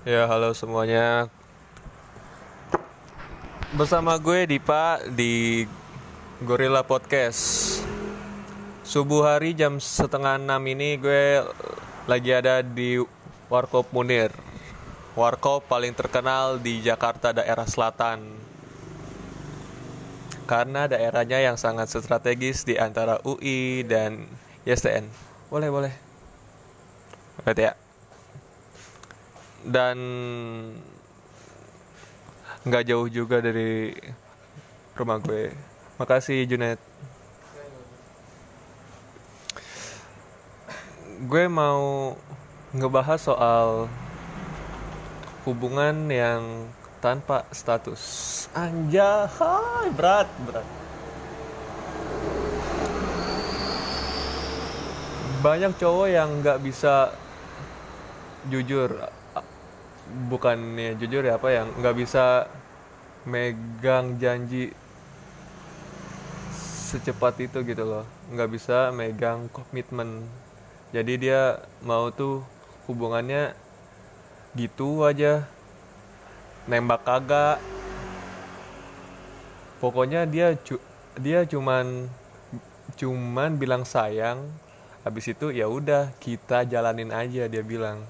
Ya, halo semuanya. Bersama gue Dipa di Gorilla Podcast. Subuh hari jam setengah enam ini gue lagi ada di Warkop Munir. Warkop paling terkenal di Jakarta daerah selatan. Karena daerahnya yang sangat strategis di antara UI dan YSTN. Boleh, boleh. Berarti ya dan nggak jauh juga dari rumah gue. Makasih Junet. Gue mau ngebahas soal hubungan yang tanpa status. Anjay, berat, berat. Banyak cowok yang nggak bisa jujur bukannya jujur ya apa yang nggak bisa megang janji secepat itu gitu loh. Nggak bisa megang komitmen. Jadi dia mau tuh hubungannya gitu aja. Nembak kagak. Pokoknya dia cu dia cuman cuman bilang sayang. Habis itu ya udah kita jalanin aja dia bilang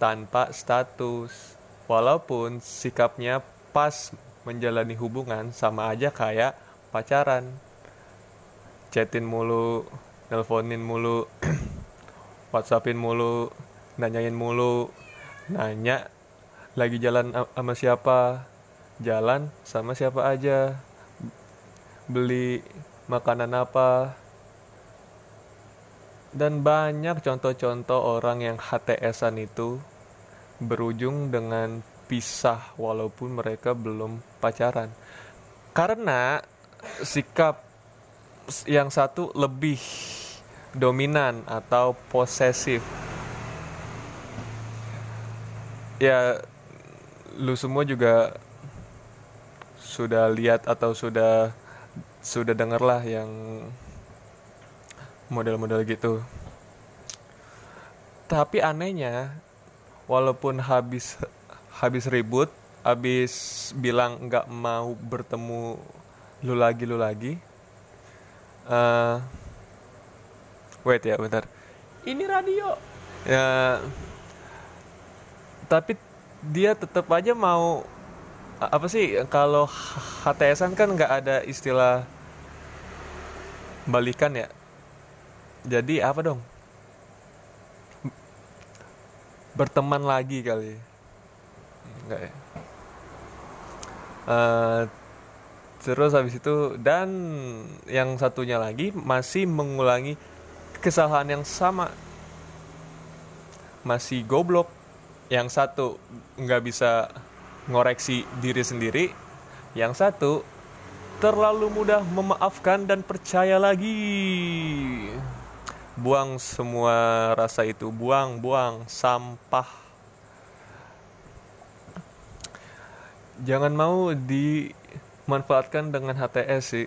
tanpa status. Walaupun sikapnya pas menjalani hubungan sama aja kayak pacaran. Chatin mulu, nelponin mulu, whatsappin mulu, nanyain mulu, nanya lagi jalan sama siapa, jalan sama siapa aja, beli makanan apa, dan banyak contoh-contoh orang yang HTSan itu berujung dengan pisah walaupun mereka belum pacaran. Karena sikap yang satu lebih dominan atau posesif. Ya, lu semua juga sudah lihat atau sudah sudah dengar lah yang model-model gitu. Tapi anehnya walaupun habis habis ribut habis bilang nggak mau bertemu lu lagi lu lagi uh, wait ya bentar. Ini radio. Ya tapi dia tetap aja mau apa sih kalau HTSan kan nggak ada istilah balikan ya jadi apa dong? Berteman lagi kali. Enggak ya? Uh, terus habis itu dan yang satunya lagi masih mengulangi kesalahan yang sama. Masih goblok. Yang satu nggak bisa ngoreksi diri sendiri yang satu terlalu mudah memaafkan dan percaya lagi buang semua rasa itu. Buang buang sampah. Jangan mau dimanfaatkan dengan HTS sih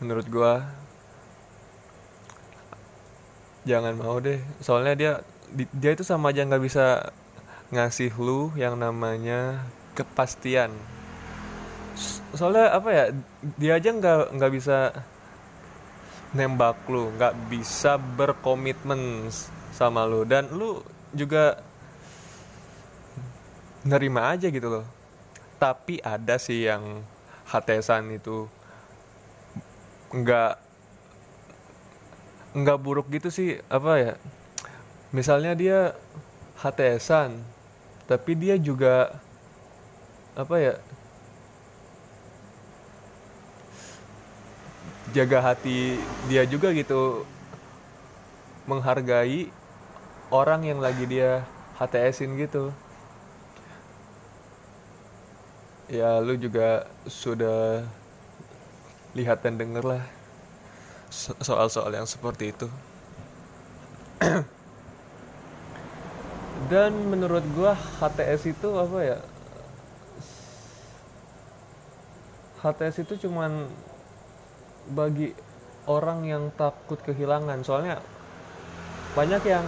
menurut gua. Jangan mau deh. Soalnya dia dia itu sama aja nggak bisa ngasih lu yang namanya kepastian. Soalnya apa ya dia aja nggak nggak bisa nembak lu nggak bisa berkomitmen sama lu. Dan lu juga nerima aja gitu loh. Tapi ada sih yang hatesan itu nggak nggak buruk gitu sih apa ya misalnya dia hatesan tapi dia juga apa ya jaga hati dia juga gitu. Menghargai orang yang lagi dia HTSin gitu. Ya lu juga sudah lihat dan denger lah soal-soal yang seperti itu. Dan menurut gua HTS itu apa ya? HTS itu cuman bagi orang yang takut kehilangan. Soalnya banyak yang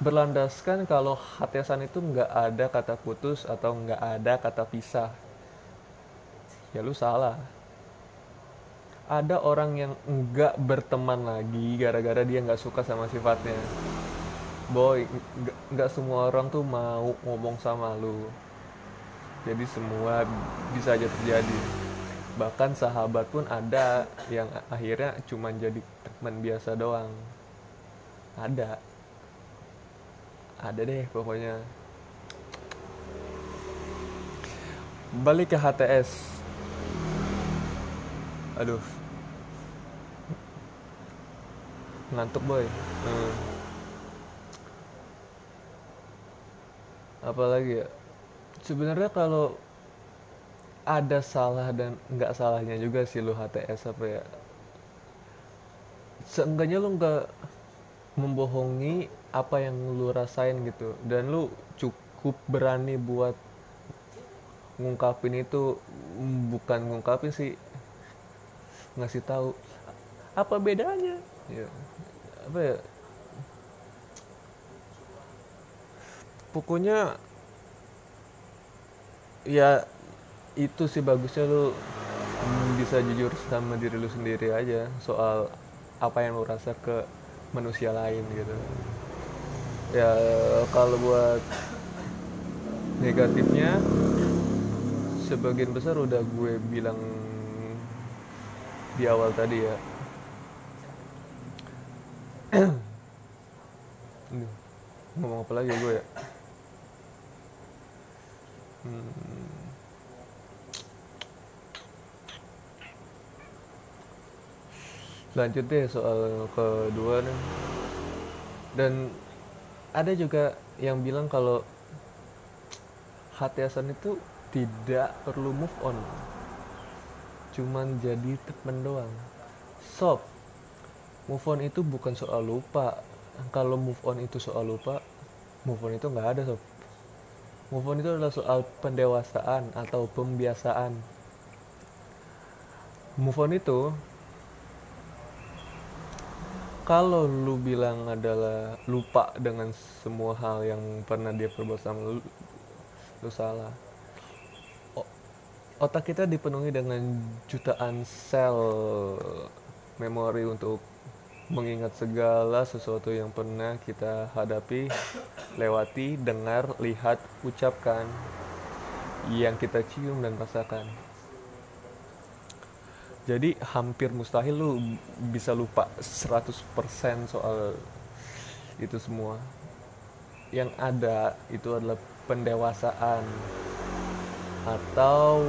berlandaskan kalau HTSan itu nggak ada kata putus atau nggak ada kata pisah. Ya lu salah. Ada orang yang nggak berteman lagi gara-gara dia nggak suka sama sifatnya. Boy nggak semua orang tuh mau ngomong sama lu. Jadi semua bisa aja terjadi bahkan sahabat pun ada yang akhirnya cuman jadi teman biasa doang. Ada. Ada deh pokoknya. Balik ke HTS aduh. Ngantuk boy. Hmm. apalagi ya? Sebenarnya kalau ada salah dan nggak salahnya juga sih lu HTS apa ya? Seenggaknya lu nggak membohongi apa yang lu rasain gitu. Dan lu cukup berani buat ngungkapin itu. Bukan ngungkapin sih ngasih tahu apa bedanya? Ya apa ya? Pokoknya ya itu sih bagusnya lu mm, bisa jujur sama diri lu sendiri aja soal apa yang lu rasa ke manusia lain gitu. Ya kalau buat negatifnya sebagian besar udah gue bilang di awal tadi ya. Ngomong apa lagi gue ya? Hmm. Lanjut deh soal kedua nih. Dan ada juga yang bilang kalau HTSan itu tidak perlu move on. Cuman jadi temen doang. Sob move on itu bukan soal lupa. Kalau move on itu soal lupa move on itu nggak ada sob. Move on itu adalah soal pendewasaan atau pembiasaan. Move on itu kalau lu bilang adalah lupa dengan semua hal yang pernah dia perbuat sama lu, lu salah. Otak kita dipenuhi dengan jutaan sel memori untuk mengingat segala sesuatu yang pernah kita hadapi, lewati, dengar, lihat, ucapkan, yang kita cium dan rasakan. Jadi hampir mustahil lu bisa lupa 100% soal itu semua. Yang ada itu adalah pendewasaan atau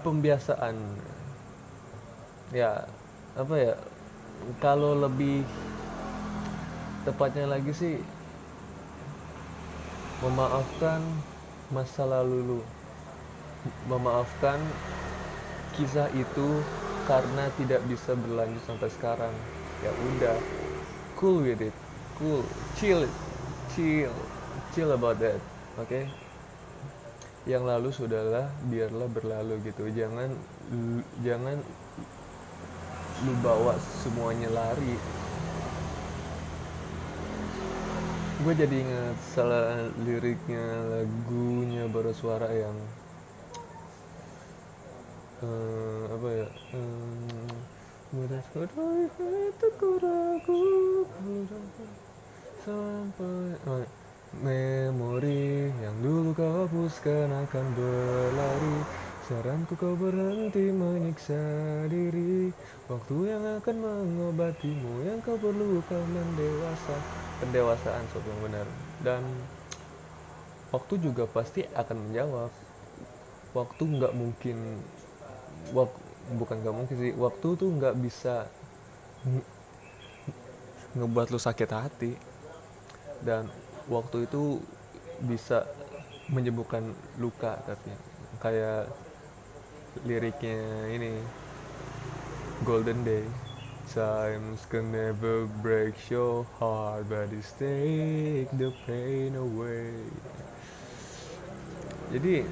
pembiasaan. Ya, apa ya? Kalau lebih tepatnya lagi sih memaafkan masa lalu lu. Memaafkan kisah itu karena tidak bisa berlanjut sampai sekarang. Ya udah cool with it cool chill chill chill about that oke? Yang lalu sudahlah biarlah berlalu gitu. Jangan lu- jangan lu bawa semuanya lari. Gue jadi ingat salah liriknya lagunya bersuara yang eh, apa ya? Mudah sekali kalau sampai memori yang dulu kau hapuskan akan berlari. Saranku kau berhenti menyiksa diri. Waktu yang akan mengobatimu yang kau perlu kau mendewasa pendewasaan sob yang benar. Dan waktu juga pasti akan menjawab. Waktu nggak mungkin wak, bukan nggak mungkin sih waktu tuh nggak bisa nge- ngebuat lu sakit hati. Dan waktu itu bisa menyembuhkan luka katanya kayak liriknya ini Golden Day. Times can never break your heart but it take the pain away. Jadi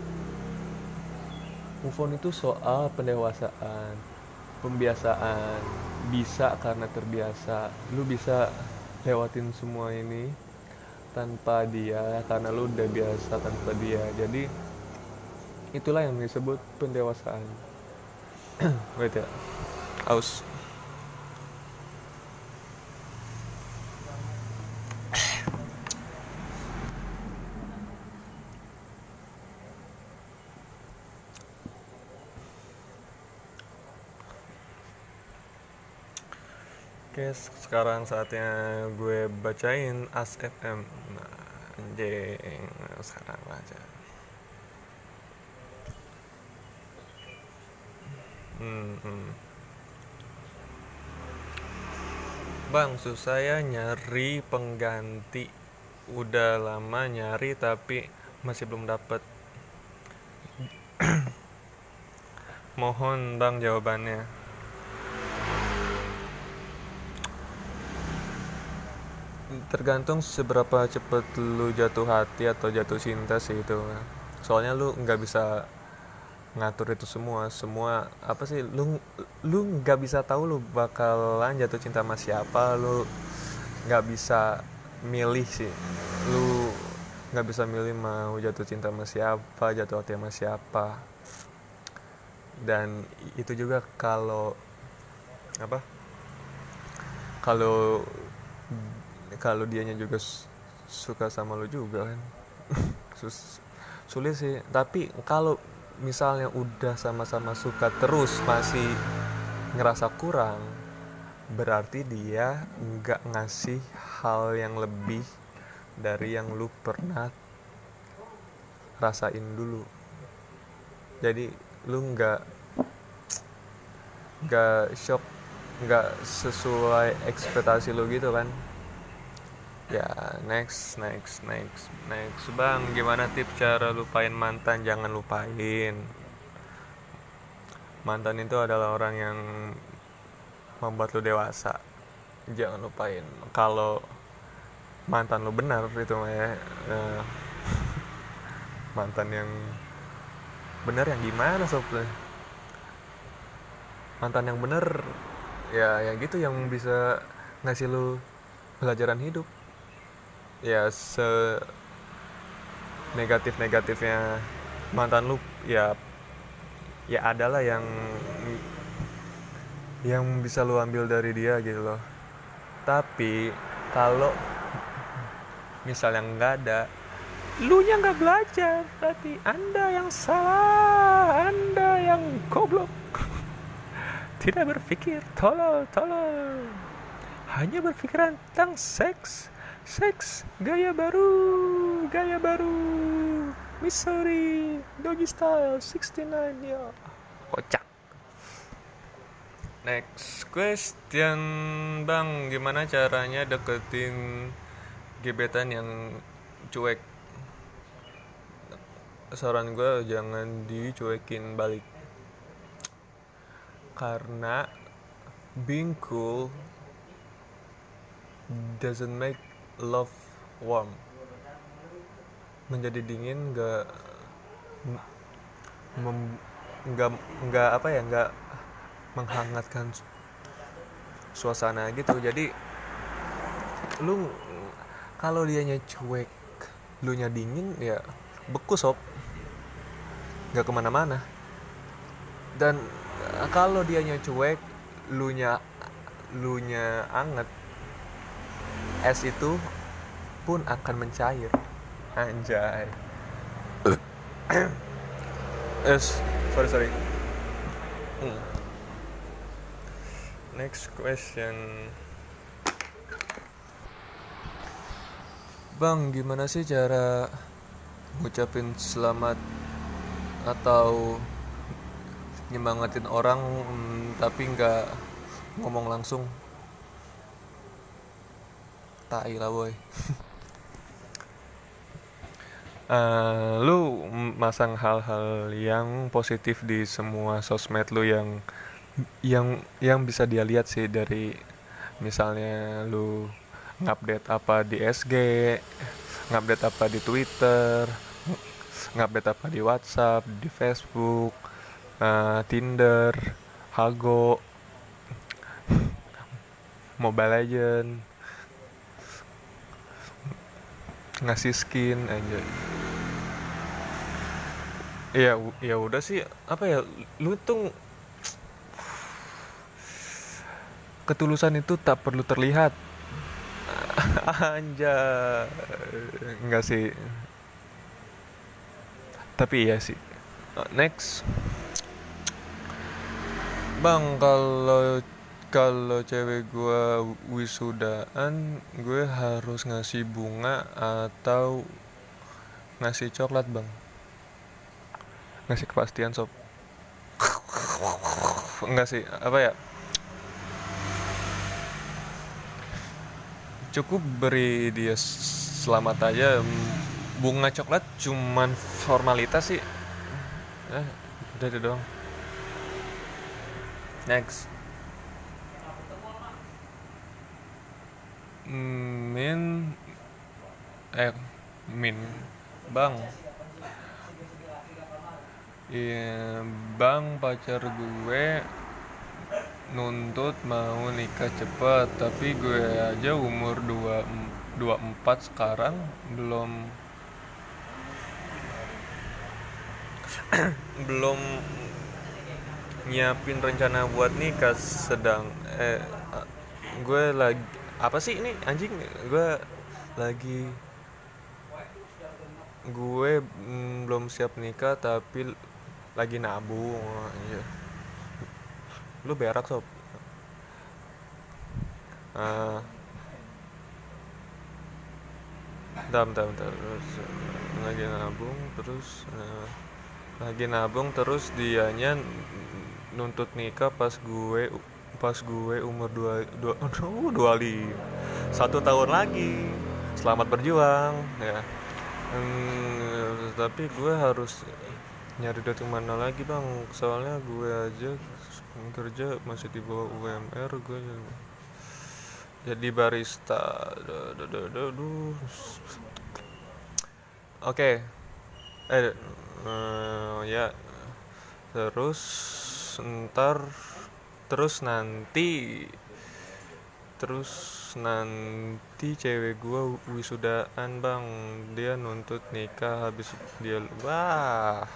move on itu soal pendewasaan pembiasaan. Bisa karena terbiasa. Lu bisa lewatin semua ini tanpa dia karena lu udah biasa tanpa dia. Jadi itulah yang disebut pendewasaan. Wait ya. Aus Sekarang saatnya gue bacain As FM. Nah, anjing, sekarang aja. Hmm, hmm. Bang, susah ya nyari pengganti. Udah lama nyari tapi masih belum dapet. Mohon bang jawabannya. Tergantung seberapa cepet lu jatuh hati atau jatuh cinta sih itu. Soalnya lu nggak bisa ngatur itu semua. Semua apa sih lu lu nggak bisa tahu lu bakalan jatuh cinta sama siapa. Lu nggak bisa milih sih. Lu nggak bisa milih mau jatuh cinta sama siapa jatuh hati sama siapa. Dan itu juga kalau apa kalau kalau dianya juga suka sama lo juga kan. Sus sulit sih. Tapi kalau misalnya udah sama-sama suka terus masih ngerasa kurang berarti dia nggak ngasih hal yang lebih dari yang lu pernah rasain dulu. Jadi lu nggak nggak shock nggak sesuai ekspektasi lu gitu kan ya next next next next. Bang gimana tips cara lupain mantan? Jangan lupain. Mantan itu adalah orang yang membuat lu dewasa. Jangan lupain. Kalau mantan lu benar itu ya uh, mantan yang benar yang gimana sob? Mantan yang benar ya yang gitu yang bisa ngasih lu pelajaran hidup ya se negatif negatifnya mantan lu ya ya adalah yang yang bisa lu ambil dari dia gitu loh. Tapi kalau misalnya nggak ada lu nya nggak belajar. Berarti anda yang salah anda yang goblok. Tidak berpikir tolol tolol. Hanya berpikiran tentang seks Seks, gaya baru, gaya baru. Missouri, doggy style, 69 ya. Kocak. Next question, Bang. Gimana caranya deketin gebetan yang cuek? Saran gue jangan dicuekin balik. Karena being cool doesn't make love warm. Menjadi dingin nggak nggak nggak apa ya nggak menghangatkan suasana gitu. Jadi lu kalau dianya cuek lu nya dingin ya beku sob. Nggak ke mana-mana. Dan kalau dianya cuek lu nya lu nya anget es itu pun akan mencair. Anjay. Es sorry sorry. Hmm. next question. Bang gimana sih cara ngucapin selamat atau nyemangatin orang hmm, tapi nggak ngomong langsung tai lah boy. Uh, lu masang hal-hal yang positif di semua sosmed lu yang yang yang bisa dia lihat sih dari misalnya lu ngupdate apa di SG ngupdate apa di Twitter ngupdate apa di WhatsApp di Facebook uh, Tinder Hago Mobile Legend ngasih skin aja ya ya udah sih apa ya lu tuh ketulusan itu tak perlu terlihat. Anja enggak sih. Tapi iya sih. Next. Bang kalau kalau cewek gue wisudaan gue harus ngasih bunga atau ngasih coklat bang. Ngasih kepastian sob. Enggak sih apa ya? Cukup beri dia selamat aja. Bunga coklat cuman formalitas sih. Eh udah itu doang. Next min eh min bang. Iya, bang pacar gue nuntut mau nikah cepat tapi gue aja umur 2 24 sekarang belum belum nyiapin rencana buat nikah sedang eh gue lagi apa sih ini anjing gue lagi gue mm, belum siap nikah tapi lagi nabung iya. lu berak sob bentar, bentar, bentar. terus lagi nabung terus uh, lagi nabung terus dianya nuntut nikah pas gue pas gue umur dua dua aduh dua li satu tahun lagi. Selamat berjuang ya. Hmm, tapi gue harus nyari dari mana lagi bang. Soalnya gue aja kerja masih di bawah UMR gue jadi barista. Oke. Okay. eh uh, ya. Terus ntar terus nanti terus nanti cewek gue wisudaan bang. Dia nuntut nikah habis dia wah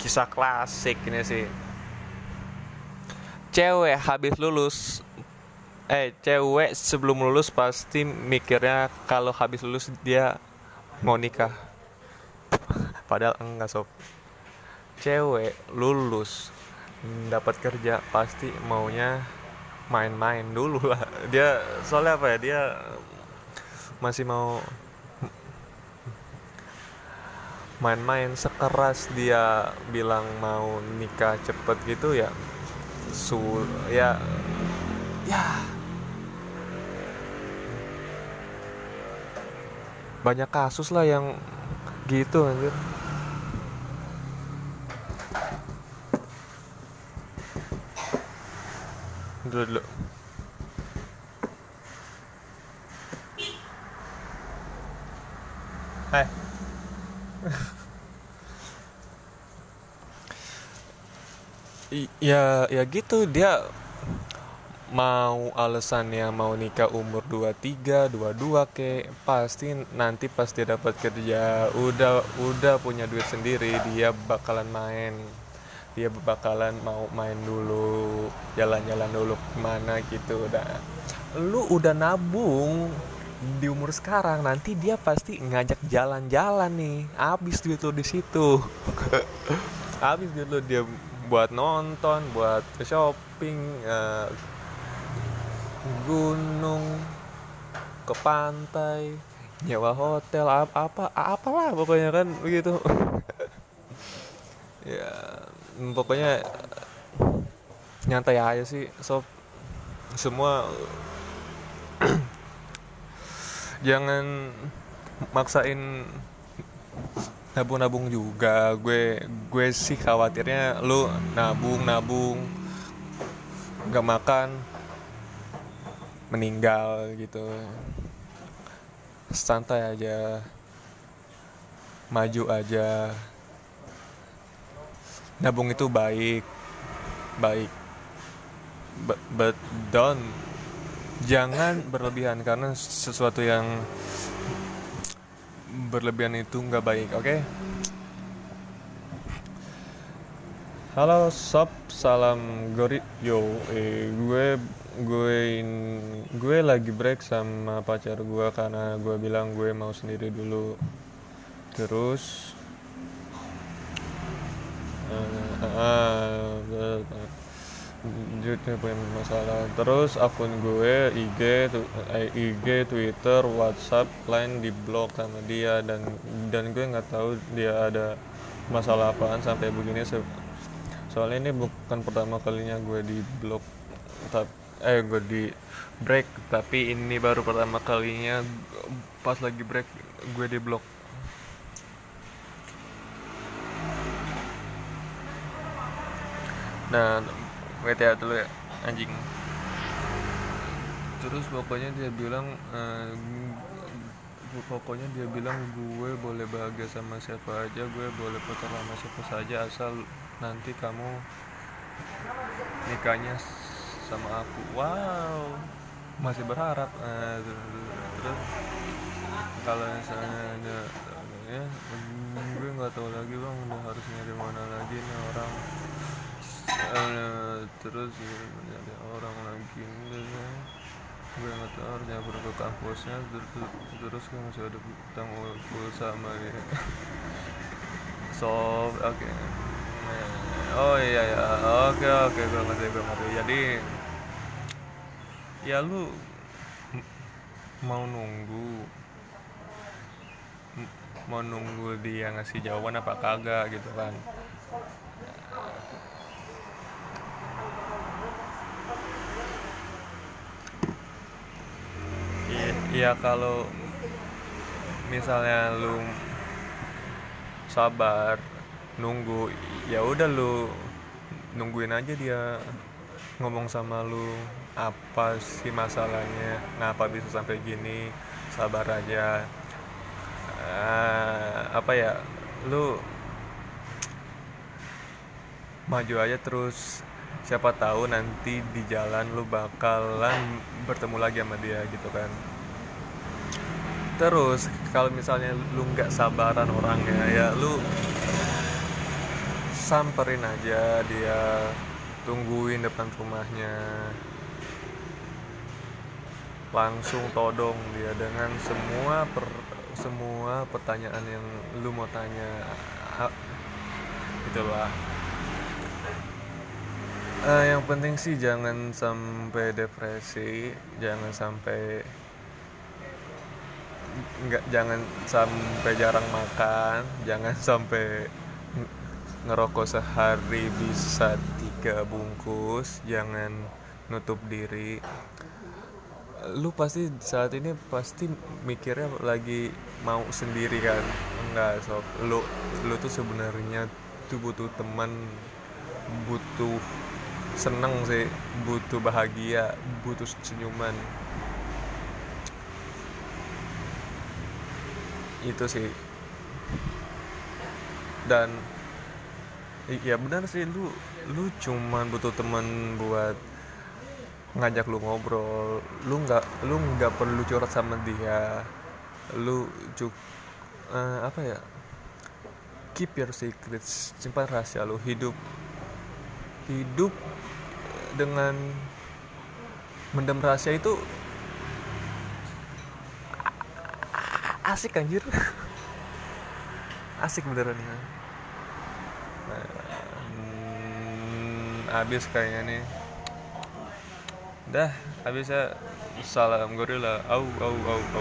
kisah klasik ini sih. Cewek habis lulus eh cewek sebelum lulus pasti mikirnya kalau habis lulus dia mau nikah. Padahal enggak sob. Cewek lulus dapat kerja pasti maunya main-main dulu lah. Dia soalnya apa ya dia masih mau main-main sekeras dia bilang mau nikah cepet gitu ya su ya ya. Banyak kasus lah yang gitu anjir dulu dulu eh. Ya ya gitu. Dia mau alasannya mau nikah umur 23, 22 ke pasti nanti pas dia dapat kerja udah udah punya duit sendiri dia bakalan main dia bakalan mau main dulu jalan-jalan dulu ke mana gitu. Udah lu udah nabung di umur sekarang nanti dia pasti ngajak jalan-jalan nih. Habis duit lu di situ. Habis duit lu dia buat nonton buat shopping uh, gunung ke pantai nyewa hotel apa apa apalah pokoknya kan begitu. Ya pokoknya nyantai aja sih sob. Semua jangan maksain nabung-nabung juga. Gue gue sih khawatirnya lu nabung nabung gak makan meninggal gitu. Santai aja maju aja nabung itu baik. Baik. But, but don't jangan berlebihan karena sesuatu yang berlebihan itu nggak baik oke? Okay? halo sob. Salam gori yo eh, gue gue gue lagi break sama pacar gue karena gue bilang gue mau sendiri dulu. Terus uh, punya masalah? Terus akun gue IG eh, IG Twitter WhatsApp lain di blok sama dia. Dan dan gue nggak tahu dia ada masalah apaan sampai begini soalnya ini bukan pertama kalinya gue di blok eh gue di break. Tapi ini baru pertama kalinya pas lagi break gue di nah WTA dulu ya anjing. Terus pokoknya dia bilang uh, pokoknya dia bilang gue boleh bahagia sama siapa aja gue boleh putar sama siapa saja asal nanti kamu nikahnya sama aku. Wow masih berharap. Uh, terus kalau misalnya ya gue nggak tahu lagi bang udah harus nyari mana lagi nih orang terus nyari orang lagi gue nggak tahu harus nyamper ke kampusnya terus, terus kan masih ada utang sama dia. So oke. Oh iya ya oke oke gue ngerti gue ngerti jadi ya lu mau nunggu mau nunggu dia ngasih jawaban apa kagak gitu kan Iya kalau misalnya lu sabar nunggu ya udah lu nungguin aja dia ngomong sama lu apa sih masalahnya ngapa bisa sampai gini sabar aja. Uh, apa ya lu maju aja terus. Siapa tahu nanti di jalan lu bakalan bertemu lagi sama dia gitu kan terus. Kalau misalnya lu nggak sabaran orangnya ya lu samperin aja dia tungguin depan rumahnya. Langsung todong dia dengan semua per, semua pertanyaan yang lu mau tanya. Itulah. Uh, yang penting sih jangan sampai depresi jangan sampai nggak jangan sampai jarang makan jangan sampai ngerokok sehari bisa tiga bungkus jangan nutup diri. Lu pasti saat ini pasti mikirnya lagi mau sendiri kan? Enggak sob. Lu lu tuh sebenarnya tuh butuh teman butuh seneng sih butuh bahagia butuh senyuman itu sih. Dan iya benar sih lu lu cuman butuh teman buat ngajak lu ngobrol. Lu nggak lu nggak perlu curhat sama dia. Lu cuk uh, apa ya keep your secrets simpan rahasia lu. Hidup hidup dengan mendem rahasia itu asik anjir. Asik beneran ya hmm, habis kayaknya nih. Dah habisnya salam gorila. Au au au au